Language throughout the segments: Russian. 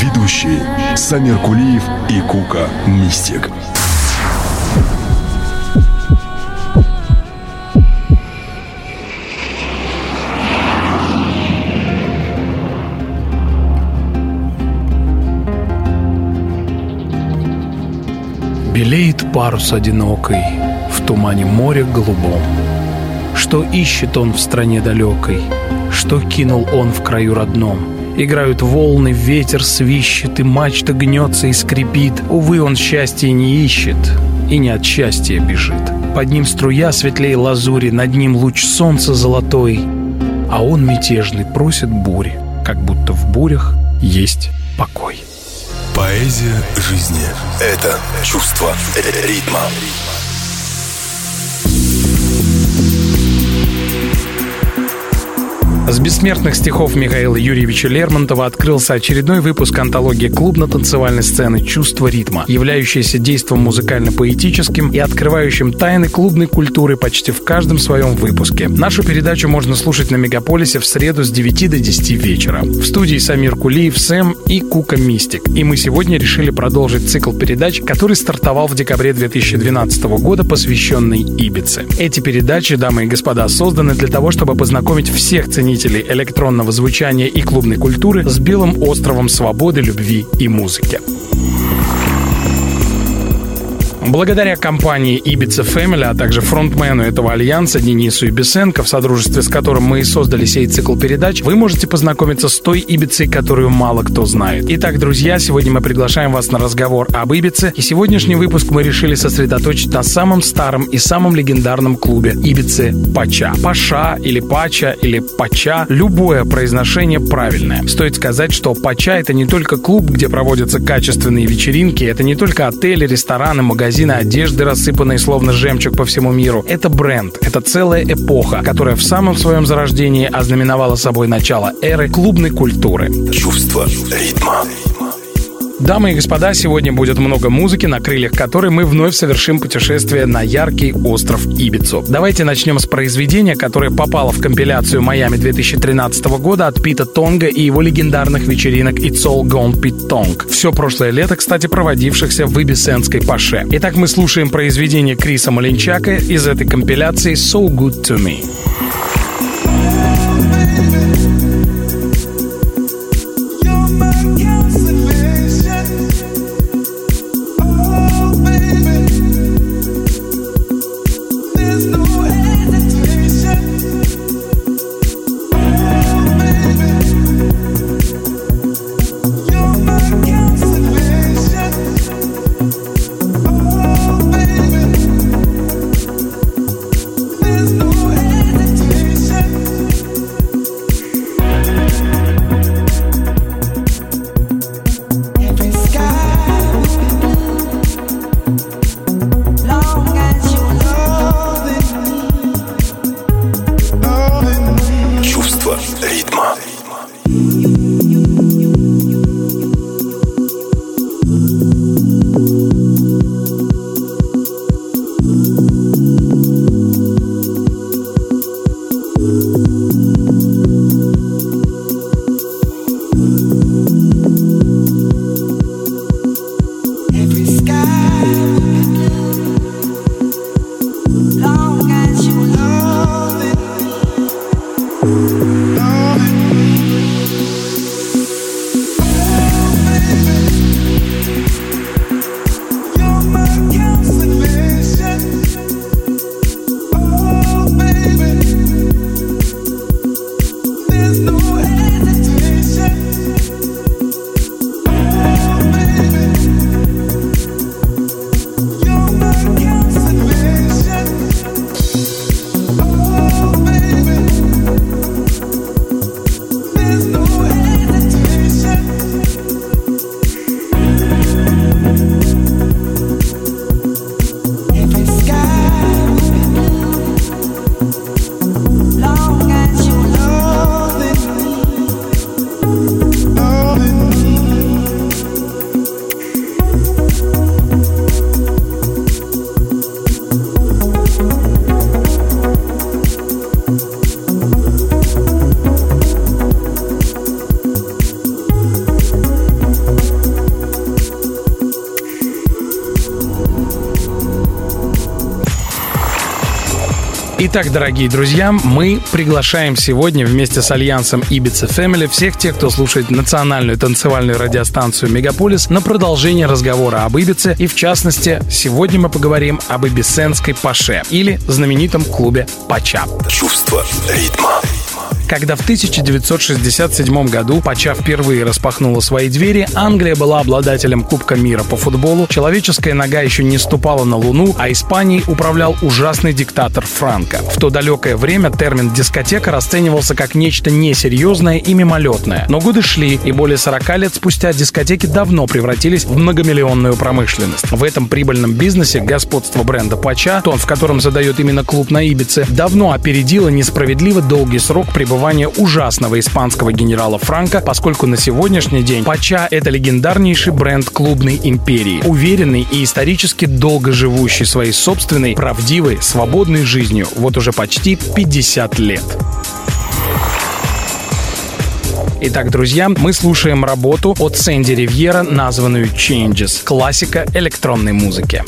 Ведущие Самир Кулиев и Кука Мистик. Белеет парус одинокой В тумане моря голубом. Что ищет он в стране далекой? Что кинул он в краю родном? Играют волны, ветер свищет, и мачта гнется и скрипит. Увы, он счастья не ищет и не от счастья бежит. Под ним струя светлее лазури, над ним луч солнца золотой, а он мятежный просит бури, как будто в бурях есть покой. Поэзия жизни — это чувство ритма. С бессмертных стихов Михаила Юрьевича Лермонтова открылся очередной выпуск антологии клубно-танцевальной сцены «Чувство ритма», являющаяся действом музыкально-поэтическим и открывающим тайны клубной культуры почти в каждом своем выпуске. Нашу передачу можно слушать на Мегаполисе в среду с 9 до 10 вечера. В студии Самир Кулиев, Сэм и Кука Мистик. И мы сегодня решили продолжить цикл передач, который стартовал в декабре 2012 года, посвященный Ибице. Эти передачи, дамы и господа, созданы для того, чтобы познакомить всех ценителей ценителей электронного звучания и клубной культуры с белым островом свободы, любви и музыки. Благодаря компании Ibiza Family, а также фронтмену этого альянса Денису Ибисенко, в содружестве с которым мы и создали сей цикл передач, вы можете познакомиться с той Ибицей, которую мало кто знает. Итак, друзья, сегодня мы приглашаем вас на разговор об Ибице, и сегодняшний выпуск мы решили сосредоточить на самом старом и самом легендарном клубе Ибицы Пача. Паша или Пача или Пача, любое произношение правильное. Стоит сказать, что Пача это не только клуб, где проводятся качественные вечеринки, это не только отели, рестораны, магазины, магазины одежды, рассыпанные словно жемчуг по всему миру. Это бренд, это целая эпоха, которая в самом своем зарождении ознаменовала собой начало эры клубной культуры. Чувство ритма. Дамы и господа, сегодня будет много музыки, на крыльях которой мы вновь совершим путешествие на яркий остров Ибицу. Давайте начнем с произведения, которое попало в компиляцию Майами 2013 года от Пита Тонга и его легендарных вечеринок It's All Gone Pete Tong. Все прошлое лето, кстати, проводившихся в Ибисенской Паше. Итак, мы слушаем произведение Криса Маленчака из этой компиляции So Good To Me. Итак, дорогие друзья, мы приглашаем сегодня вместе с альянсом Ibiza Family всех тех, кто слушает национальную танцевальную радиостанцию Мегаполис на продолжение разговора об Ибице. И в частности, сегодня мы поговорим об ибисенской Паше или знаменитом клубе Пача. Чувство ритма. Когда в 1967 году Пача впервые распахнула свои двери, Англия была обладателем Кубка мира по футболу, человеческая нога еще не ступала на Луну, а Испанией управлял ужасный диктатор Франко. В то далекое время термин «дискотека» расценивался как нечто несерьезное и мимолетное. Но годы шли, и более 40 лет спустя дискотеки давно превратились в многомиллионную промышленность. В этом прибыльном бизнесе господство бренда Пача, тон, в котором задает именно клуб на Ибице, давно опередило несправедливо долгий срок пребывания существование ужасного испанского генерала Франка, поскольку на сегодняшний день Пача — это легендарнейший бренд клубной империи, уверенный и исторически долго живущий своей собственной, правдивой, свободной жизнью вот уже почти 50 лет. Итак, друзья, мы слушаем работу от Сэнди Ривьера, названную Changes, классика электронной музыки.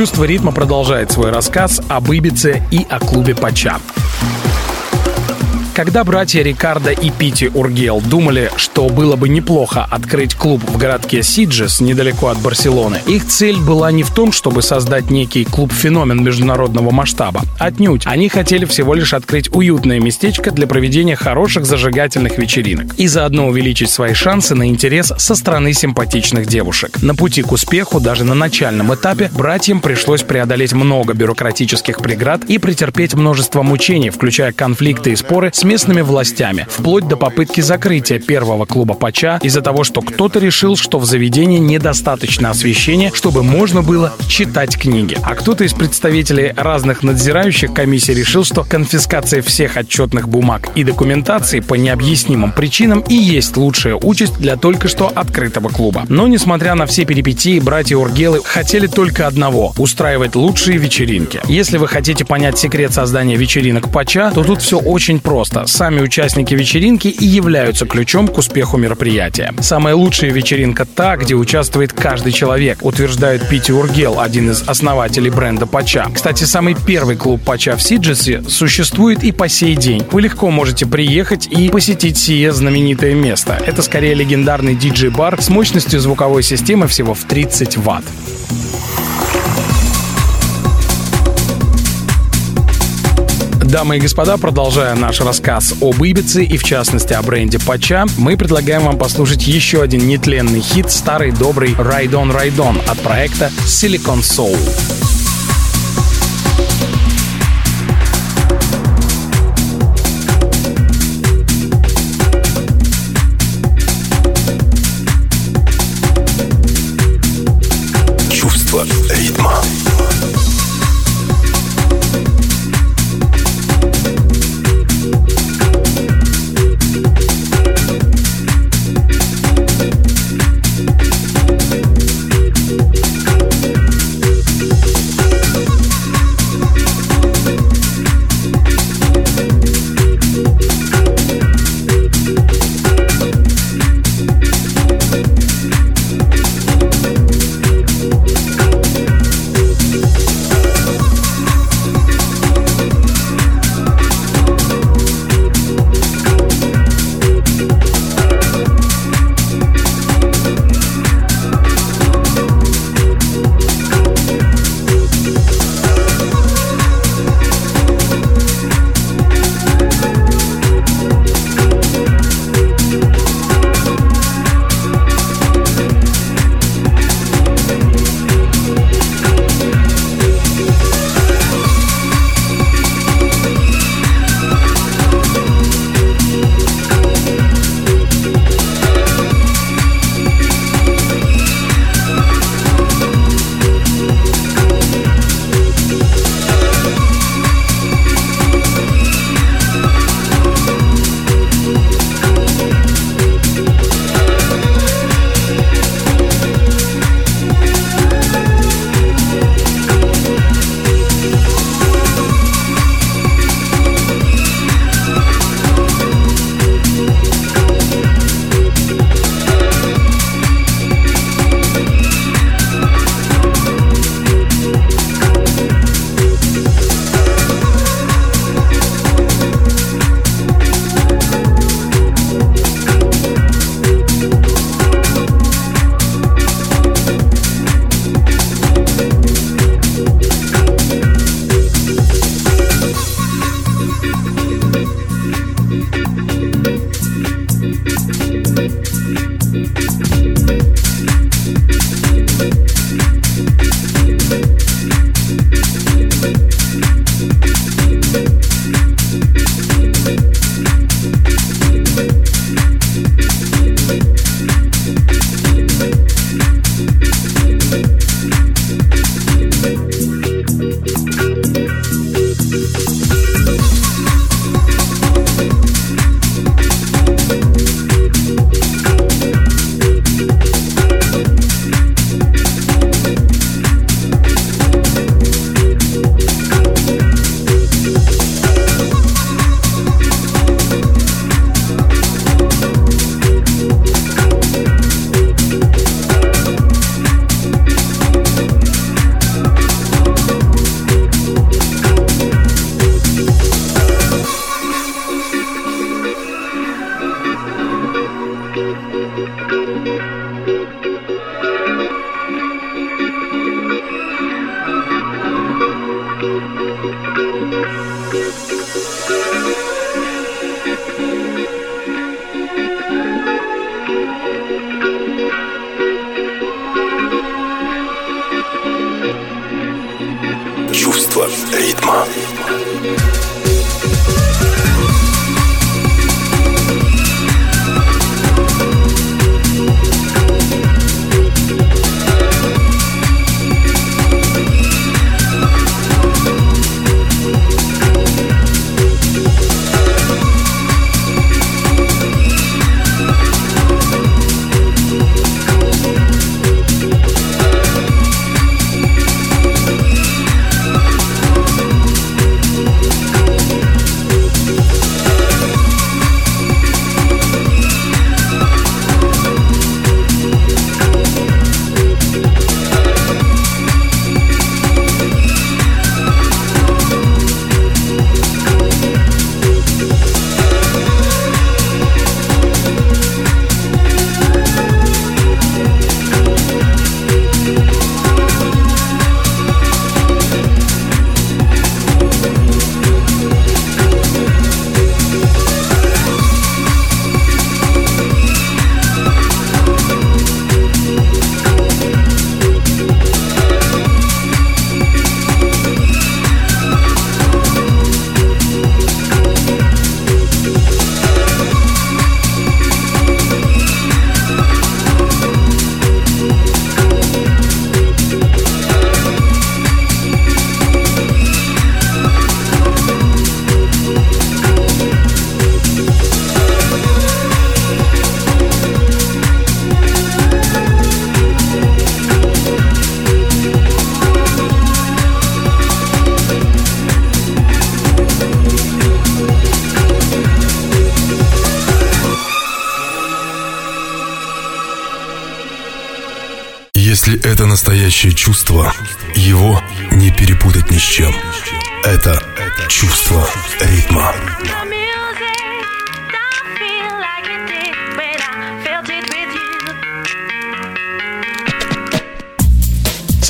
Чувство ритма продолжает свой рассказ об Ибице и о клубе Пача. Когда братья Рикардо и Пити Ургел думали, что было бы неплохо открыть клуб в городке Сиджес, недалеко от Барселоны, их цель была не в том, чтобы создать некий клуб-феномен международного масштаба. Отнюдь. Они хотели всего лишь открыть уютное местечко для проведения хороших зажигательных вечеринок и заодно увеличить свои шансы на интерес со стороны симпатичных девушек. На пути к успеху даже на начальном этапе братьям пришлось преодолеть много бюрократических преград и претерпеть множество мучений, включая конфликты и споры с местными властями, вплоть до попытки закрытия первого клуба Пача из-за того, что кто-то решил, что в заведении недостаточно освещения, чтобы можно было читать книги. А кто-то из представителей разных надзирающих комиссий решил, что конфискация всех отчетных бумаг и документации по необъяснимым причинам и есть лучшая участь для только что открытого клуба. Но, несмотря на все перипетии, братья Ургелы хотели только одного — устраивать лучшие вечеринки. Если вы хотите понять секрет создания вечеринок Пача, то тут все очень просто. Сами участники вечеринки и являются ключом к успеху мероприятия. Самая лучшая вечеринка та, где участвует каждый человек, утверждает Пити Ургел, один из основателей бренда Пача. Кстати, самый первый клуб Пача в Сиджесе существует и по сей день. Вы легко можете приехать и посетить сие знаменитое место. Это скорее легендарный диджей-бар с мощностью звуковой системы всего в 30 ватт. Дамы и господа, продолжая наш рассказ об Ибице и в частности о бренде Пача, мы предлагаем вам послушать еще один нетленный хит старый добрый Ride On Ride On от проекта Silicon Soul.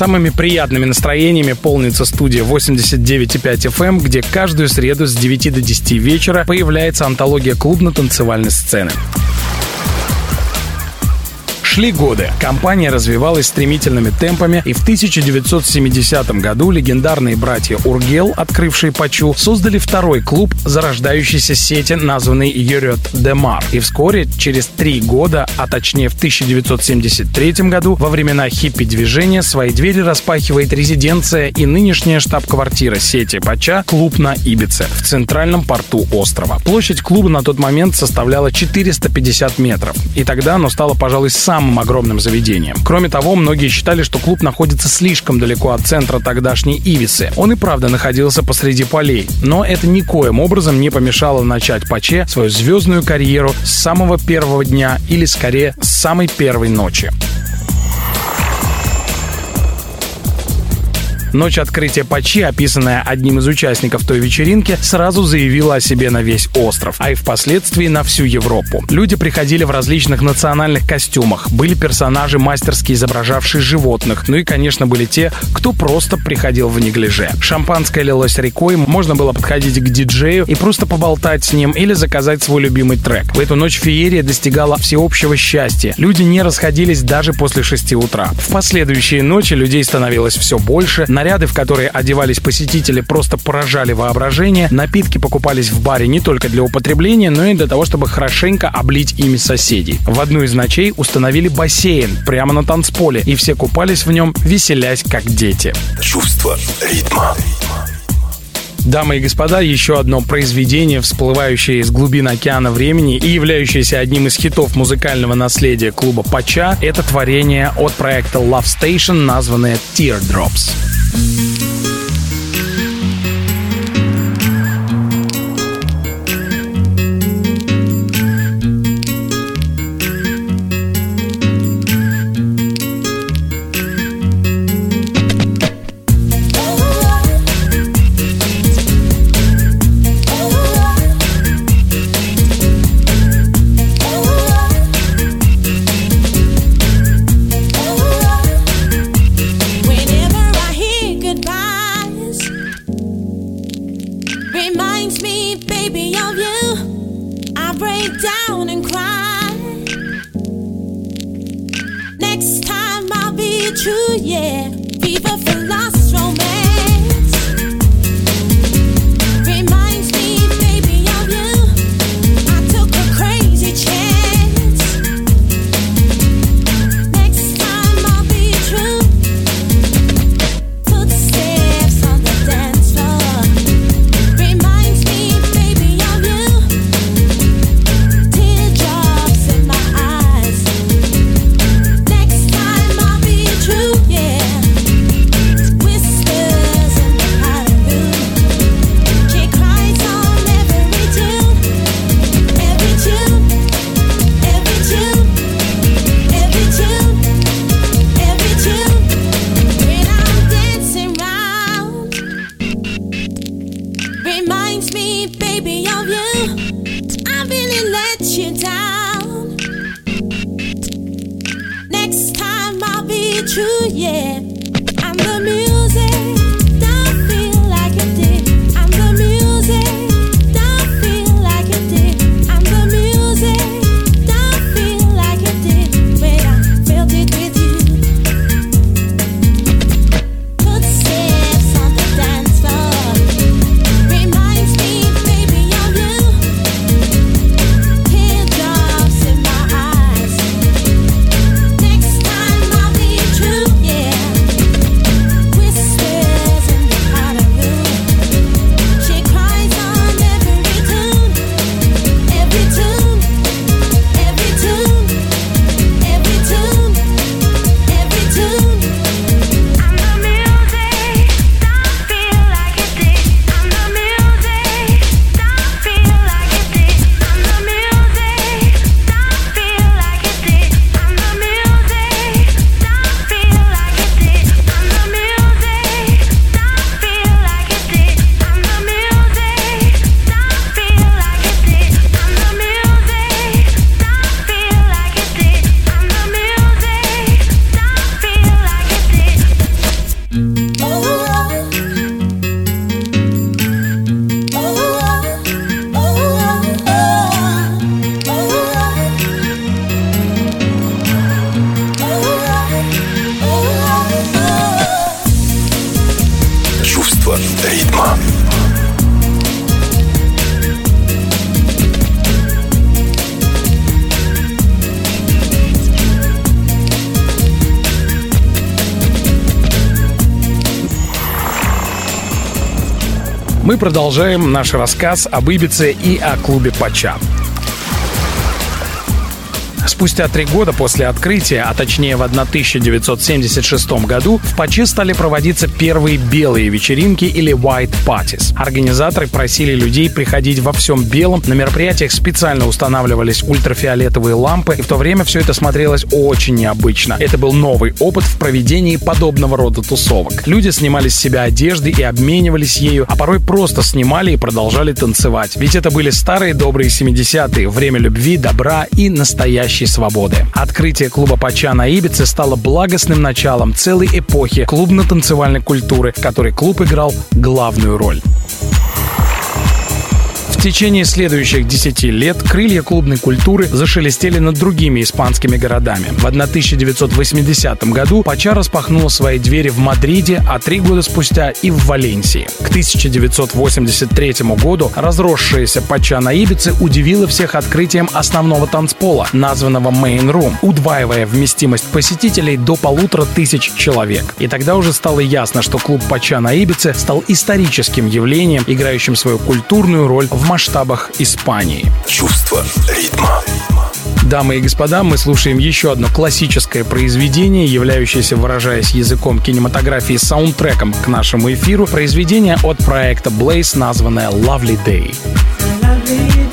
Самыми приятными настроениями полнится студия 89,5 FM, эм, где каждую среду с 9 до 10 вечера появляется антология клубно-танцевальной сцены. Шли годы. Компания развивалась стремительными темпами, и в 1970 году легендарные братья Ургел, открывшие Пачу, создали второй клуб зарождающейся сети, названный Юрет Демар. И вскоре, через три года, а точнее в 1973 году, во времена хиппи-движения, свои двери распахивает резиденция и нынешняя штаб-квартира сети Пача клуб на Ибице, в центральном порту острова. Площадь клуба на тот момент составляла 450 метров. И тогда оно стало, пожалуй, самым самым огромным заведением. Кроме того, многие считали, что клуб находится слишком далеко от центра тогдашней Ивисы. Он и правда находился посреди полей, но это никоим образом не помешало начать Паче свою звездную карьеру с самого первого дня или скорее с самой первой ночи. Ночь открытия Пачи, описанная одним из участников той вечеринки, сразу заявила о себе на весь остров, а и впоследствии на всю Европу. Люди приходили в различных национальных костюмах, были персонажи, мастерски изображавшие животных, ну и, конечно, были те, кто просто приходил в неглиже. Шампанское лилось рекой, можно было подходить к диджею и просто поболтать с ним или заказать свой любимый трек. В эту ночь феерия достигала всеобщего счастья. Люди не расходились даже после 6 утра. В последующие ночи людей становилось все больше, на Наряды, в которые одевались посетители, просто поражали воображение. Напитки покупались в баре не только для употребления, но и для того, чтобы хорошенько облить ими соседей. В одну из ночей установили бассейн прямо на танцполе, и все купались в нем, веселясь как дети. Чувство ритма. Дамы и господа, еще одно произведение, всплывающее из глубин океана времени и являющееся одним из хитов музыкального наследия клуба Пача, это творение от проекта Love Station, названное Teardrops. Продолжаем наш рассказ об Ибице и о клубе Пача. Спустя три года после открытия, а точнее в 1976 году, в Паче стали проводиться первые белые вечеринки или white parties. Организаторы просили людей приходить во всем белом. На мероприятиях специально устанавливались ультрафиолетовые лампы, и в то время все это смотрелось очень необычно. Это был новый опыт в проведении подобного рода тусовок. Люди снимали с себя одежды и обменивались ею, а порой просто снимали и продолжали танцевать. Ведь это были старые добрые 70-е, время любви, добра и настоящей настоящей свободы. Открытие клуба Пача на Ибице стало благостным началом целой эпохи клубно-танцевальной культуры, в которой клуб играл главную роль. В течение следующих 10 лет крылья клубной культуры зашелестели над другими испанскими городами. В 1980 году Пача распахнула свои двери в Мадриде, а три года спустя и в Валенсии. К 1983 году разросшаяся Пача на Ибице удивила всех открытием основного танцпола, названного Main Room, удваивая вместимость посетителей до полутора тысяч человек. И тогда уже стало ясно, что клуб Пача на Ибице стал историческим явлением, играющим свою культурную роль масштабах Испании. Чувство ритма. Дамы и господа, мы слушаем еще одно классическое произведение, являющееся, выражаясь языком кинематографии, саундтреком к нашему эфиру. Произведение от проекта Blaze, названное Lovely Day. Lovely day.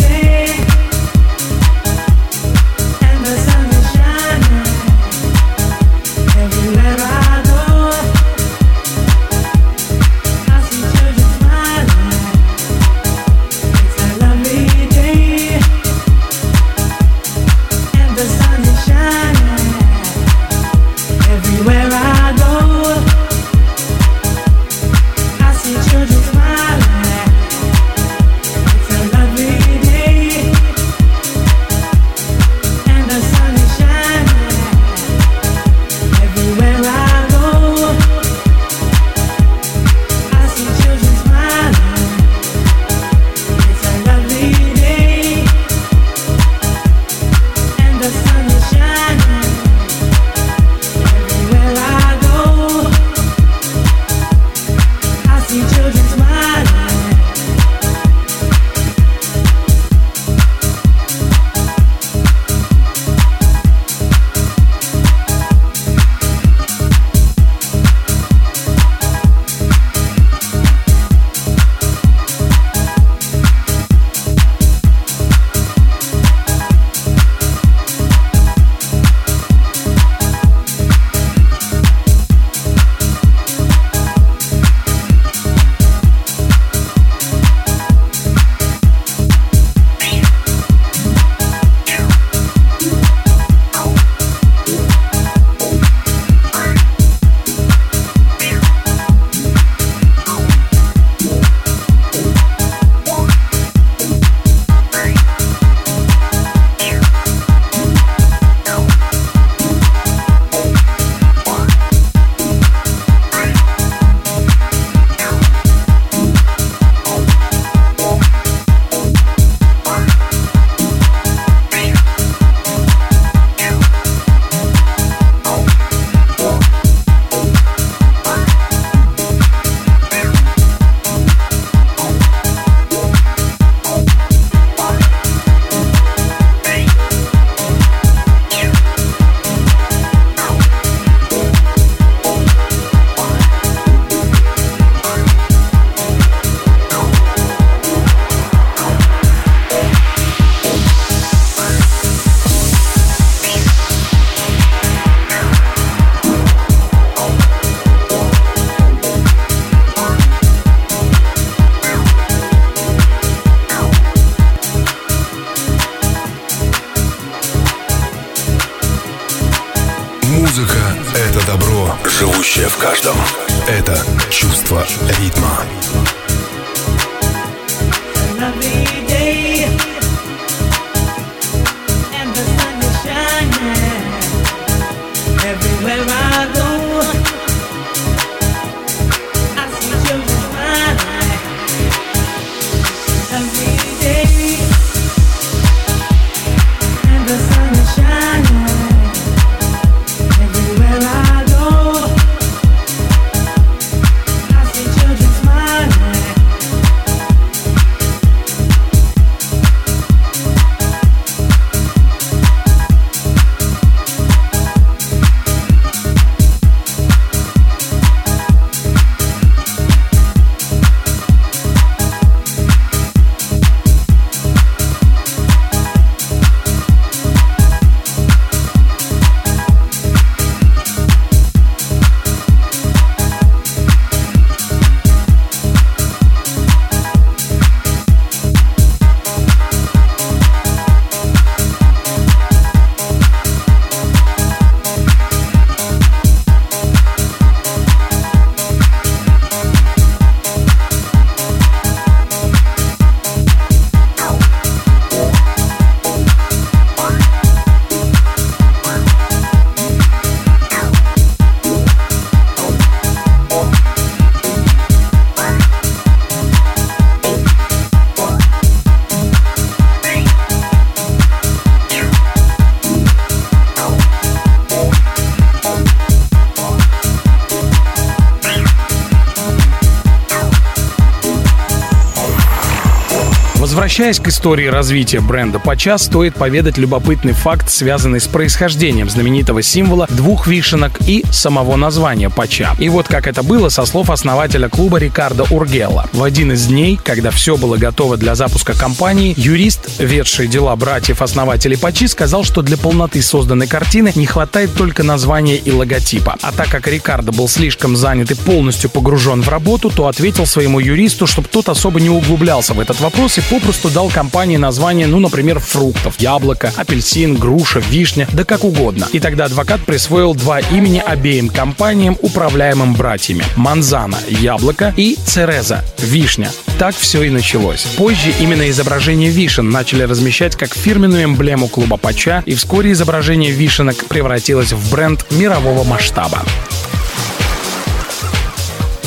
Возвращаясь к истории развития бренда Пача, стоит поведать любопытный факт, связанный с происхождением знаменитого символа двух вишенок и самого названия Пача. И вот как это было со слов основателя клуба Рикардо Ургелла. В один из дней, когда все было готово для запуска компании, юрист, ведший дела братьев-основателей Пачи, сказал, что для полноты созданной картины не хватает только названия и логотипа. А так как Рикардо был слишком занят и полностью погружен в работу, то ответил своему юристу, чтобы тот особо не углублялся в этот вопрос и попросту дал компании название, ну, например, фруктов, яблоко, апельсин, груша, вишня, да как угодно. И тогда адвокат присвоил два имени обеим компаниям, управляемым братьями. Манзана – яблоко и Цереза – вишня. Так все и началось. Позже именно изображение вишен начали размещать как фирменную эмблему клуба Пача, и вскоре изображение вишенок превратилось в бренд мирового масштаба.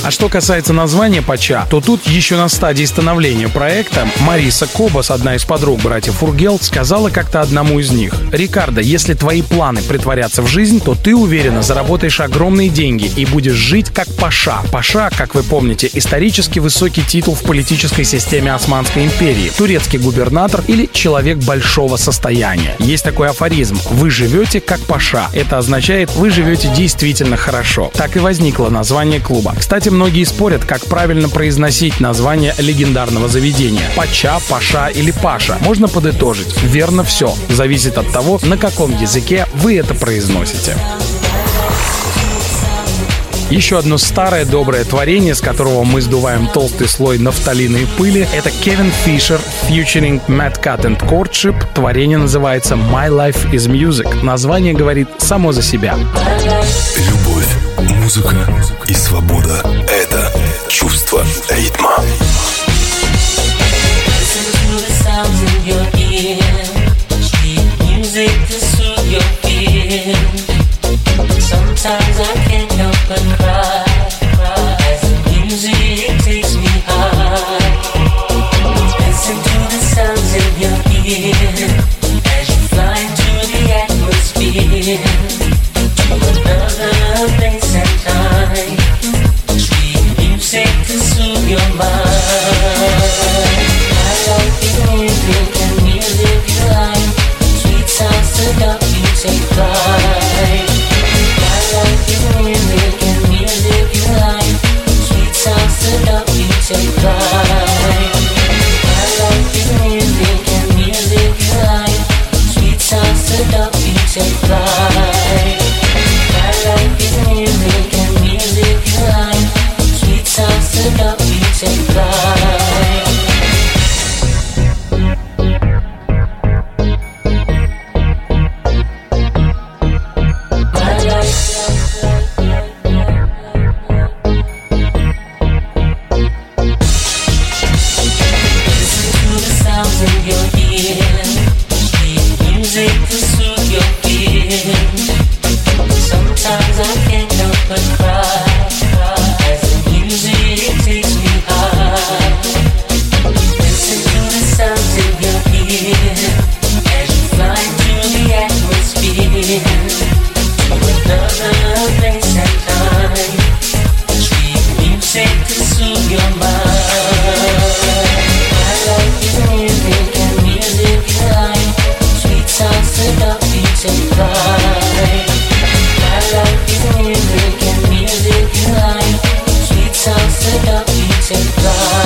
А что касается названия Пача, то тут еще на стадии становления проекта Мариса Кобас, одна из подруг братьев Ургел, сказала как-то одному из них. «Рикардо, если твои планы притворятся в жизнь, то ты уверенно заработаешь огромные деньги и будешь жить как Паша». Паша, как вы помните, исторически высокий титул в политической системе Османской империи, турецкий губернатор или человек большого состояния. Есть такой афоризм «Вы живете как Паша». Это означает «Вы живете действительно хорошо». Так и возникло название клуба. Кстати, многие спорят, как правильно произносить название легендарного заведения. Пача, Паша или Паша. Можно подытожить. Верно все. Зависит от того, на каком языке вы это произносите. Еще одно старое доброе творение, с которого мы сдуваем толстый слой нафталины и пыли, это Кевин Фишер featuring Matt Cut and Courtship. Творение называется My Life is Music. Название говорит само за себя. Музыка и свобода — это чувство ритма. Ear in love.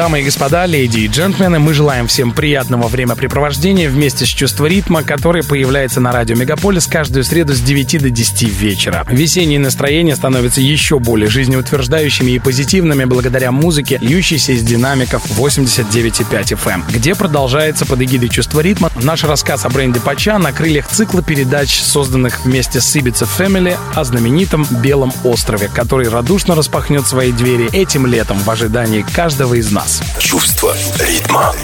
Дамы и господа, леди и джентльмены, мы желаем всем приятного времяпрепровождения вместе с «Чувство ритма», которое появляется на радио «Мегаполис» каждую среду с 9 до 10 вечера. Весеннее настроение становится еще более жизнеутверждающими и позитивными благодаря музыке, льющейся из динамиков 89,5 FM, где продолжается под эгидой «Чувство ритма» наш рассказ о бренде Пача на крыльях цикла передач, созданных вместе с Ibiza Family о знаменитом Белом острове, который радушно распахнет свои двери этим летом в ожидании каждого из нас. Чувство ритма.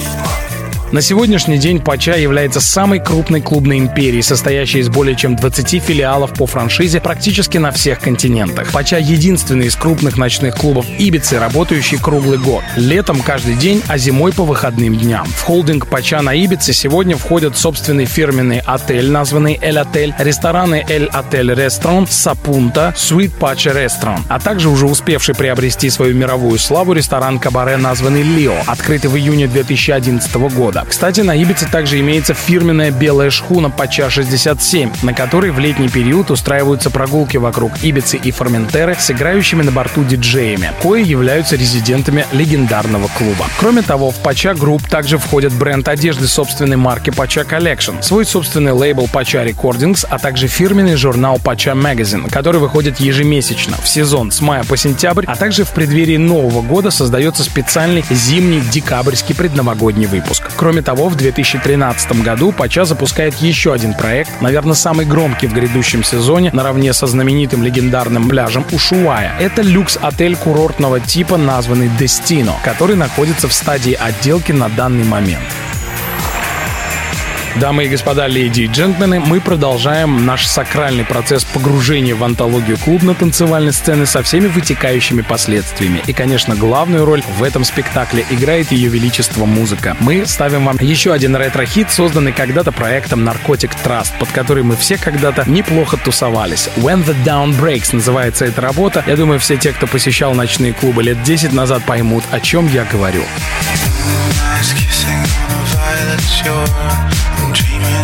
На сегодняшний день Пача является самой крупной клубной империей, состоящей из более чем 20 филиалов по франшизе практически на всех континентах. Пача — единственный из крупных ночных клубов Ибицы, работающий круглый год. Летом каждый день, а зимой по выходным дням. В холдинг Пача на Ибице сегодня входят собственный фирменный отель, названный Эль Отель, рестораны Эль Отель Ресторан, Сапунта, Sweet Пача Ресторан, а также уже успевший приобрести свою мировую славу ресторан Кабаре, названный Лио, открытый в июне 2011 года. Кстати, на Ибице также имеется фирменная белая шхуна Пача 67, на которой в летний период устраиваются прогулки вокруг Ибицы и Форментеры с играющими на борту диджеями, кои являются резидентами легендарного клуба. Кроме того, в Pacha Group также входят бренд одежды собственной марки Pacha Collection, свой собственный лейбл Pacha Recordings, а также фирменный журнал Pacha Magazine, который выходит ежемесячно в сезон с мая по сентябрь, а также в преддверии Нового года создается специальный зимний декабрьский предновогодний выпуск. Кроме того, в 2013 году Pacha запускает еще один проект, наверное, самый громкий в грядущем сезоне, наравне со знаменитым легендарным пляжем Ushuaïa. Это люкс-отель курортного типа, названный Destino, который находится в стадии отделки на данный момент. Дамы и господа, леди и джентльмены, мы продолжаем наш сакральный процесс погружения в антологию клубно-танцевальной сцены со всеми вытекающими последствиями. И, конечно, главную роль в этом спектакле играет ее величество музыка. Мы ставим вам еще один ретро-хит, созданный когда-то проектом Narcotic Trust, под который мы все когда-то неплохо тусовались. When the Down Breaks называется эта работа. Я думаю, все те, кто посещал ночные клубы лет 10 назад, поймут, о чем я говорю. The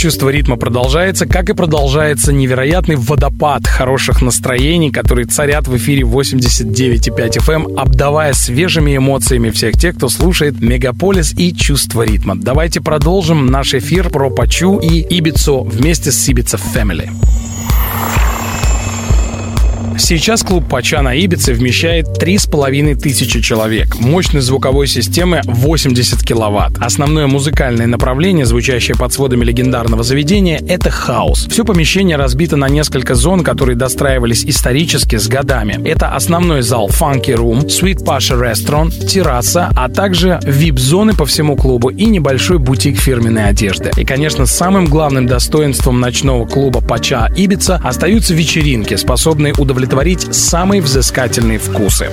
«Чувство ритма» продолжается, как и продолжается невероятный водопад хороших настроений, которые царят в эфире 89,5 FM, эм, обдавая свежими эмоциями всех тех, кто слушает «Мегаполис» и «Чувство ритма». Давайте продолжим наш эфир про Пачу и Ибицу вместе с Ибица Family. Сейчас клуб Пача на Ибице вмещает 3,5 тысячи человек. Мощность звуковой системы 80 киловатт. Основное музыкальное направление, звучащее под сводами легендарного заведения, это хаос. Все помещение разбито на несколько зон, которые достраивались исторически с годами. Это основной зал Funky Room, Sweet Pasha Restaurant, терраса, а также VIP-зоны по всему клубу и небольшой бутик фирменной одежды. И, конечно, самым главным достоинством ночного клуба Пача Ибица остаются вечеринки, способные удовлетворить самые взыскательные вкусы.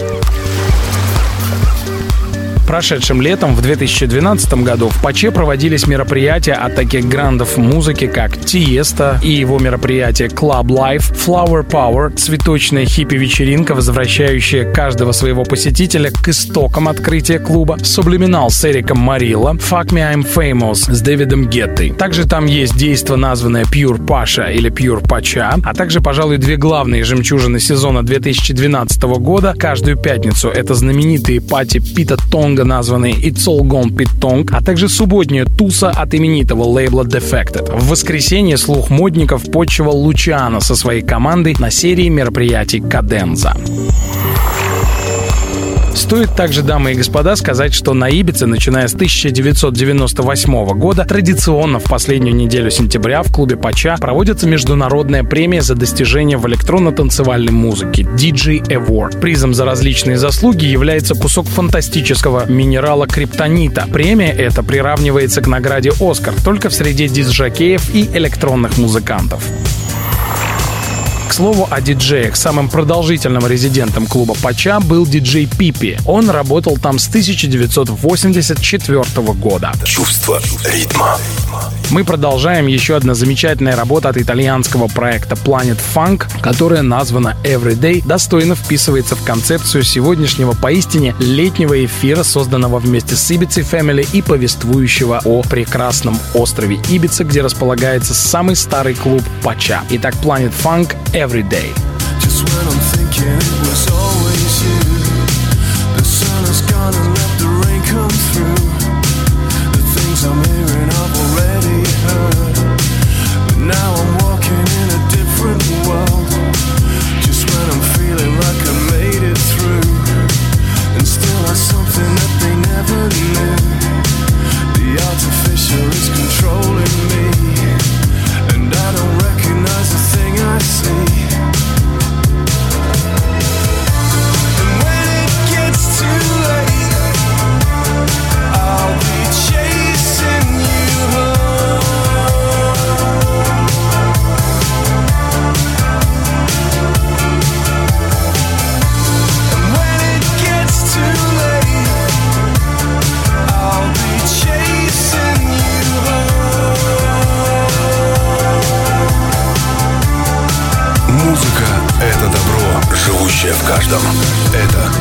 Прошедшим летом в 2012 году в Паче проводились мероприятия от таких грандов музыки, как Тиеста и его мероприятие Club Life, Flower Power, цветочная хиппи-вечеринка, возвращающая каждого своего посетителя к истокам открытия клуба, Subliminal с Эриком Марилла, Fuck Me I'm Famous с Дэвидом Геттой. Также там есть действо, названное Pure Pasha или Pure Пача, а также, пожалуй, две главные жемчужины сезона 2012 года. Каждую пятницу это знаменитые пати Пита Тонга, названные It's All Gone Pit Tong, а также субботняя туса от именитого лейбла Defected. В воскресенье слух модников почивал Лучиано со своей командой на серии мероприятий Каденза. Стоит также, дамы и господа, сказать, что на Ибице, начиная с 1998 года, традиционно в последнюю неделю сентября в клубе Пача проводится международная премия за достижения в электронно-танцевальной музыке DJ Award. Призом за различные заслуги является кусок фантастического минерала криптонита. Премия эта приравнивается к награде «Оскар» только в среде дисжакеев и электронных музыкантов. К слову о диджеях, самым продолжительным резидентом клуба Пача был диджей Пипи. Он работал там с 1984 года. Чувство ритма. Мы продолжаем еще одна замечательная работа от итальянского проекта Planet Funk, которая названа Everyday, достойно вписывается в концепцию сегодняшнего поистине летнего эфира, созданного вместе с Ibiza Family и повествующего о прекрасном острове Ибица, где располагается самый старый клуб Пача. Итак, Planet Funk Everyday. Just when I'm каждом. Это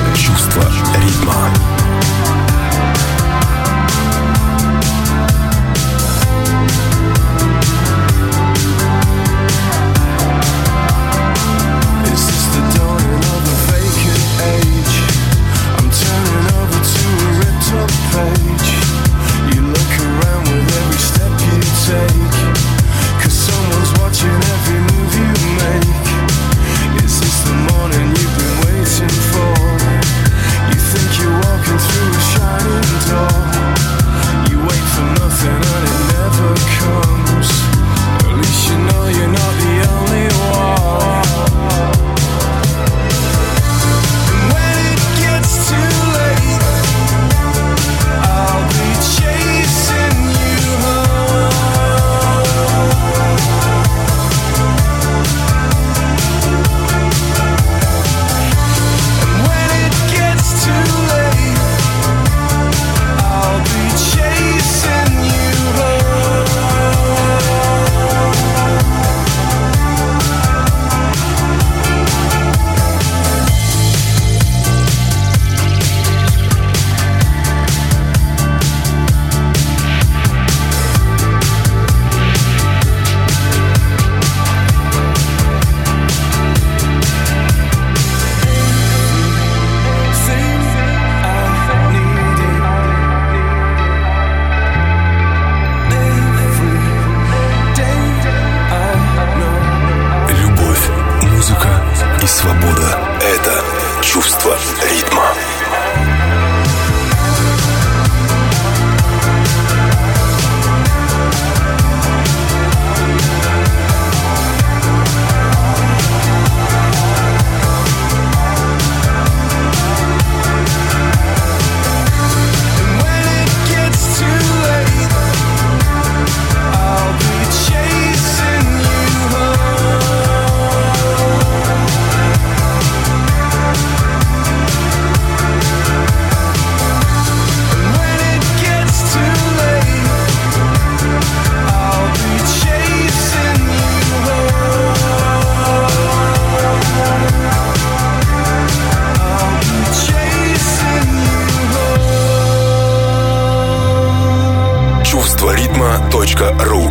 чувство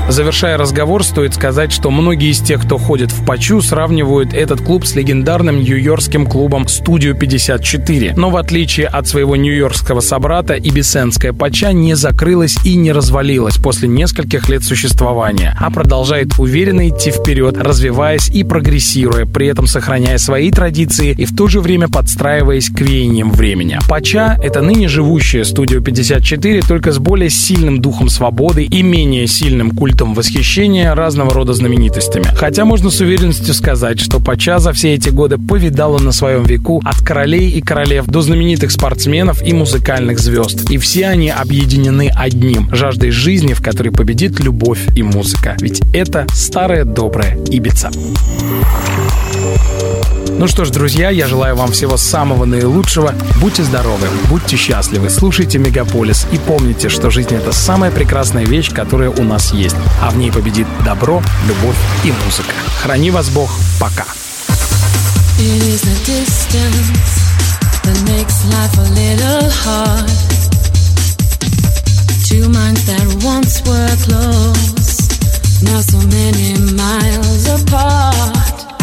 Завершая разговор, стоит сказать, что многие из тех, кто ходит в Пачу, сравнивают этот клуб с легендарным нью-йоркским клубом Studio 54. Но в отличие от своего нью-йоркского собрата, Ибисенская Пача не закрылась и не развалилась после нескольких лет существования, а продолжает уверенно идти вперед, развиваясь и прогрессируя, при этом сохраняя свои традиции и в то же время подстраиваясь к веяниям времени. Пача — это ныне живущая Studio 54, только с более сильным духом свободы и менее сильным культом восхищения разного рода знаменитостями. Хотя можно с уверенностью сказать, что Пача за все эти годы повидала на своем веку от королей и королев до знаменитых спортсменов и музыкальных звезд. И все они объединены одним – жаждой жизни, в которой победит любовь и музыка. Ведь это старая добрая Ибица. Ну что ж, друзья, я желаю вам всего самого наилучшего. Будьте здоровы, будьте счастливы, слушайте Мегаполис и помните, что жизнь — это самая прекрасная вещь, которая у нас есть. А в ней победит добро, любовь и музыка. Храни вас Бог. Пока. Two minds that once were close, now so many miles apart.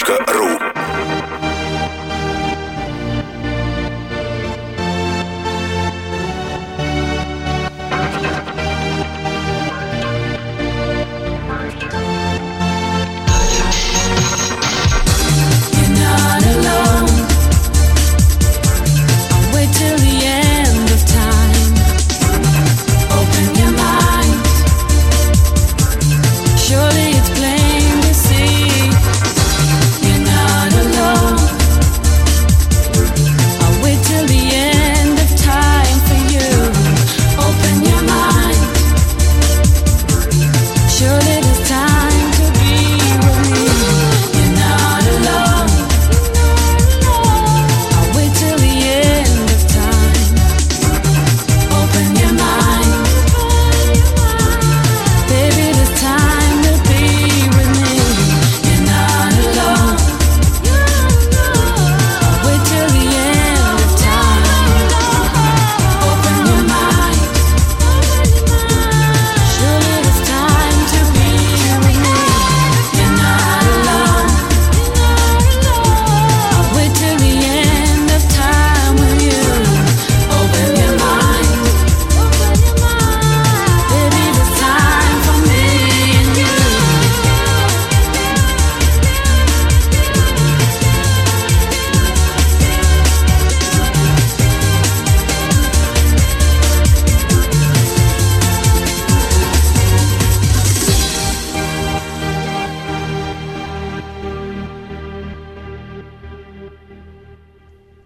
Ритма.ру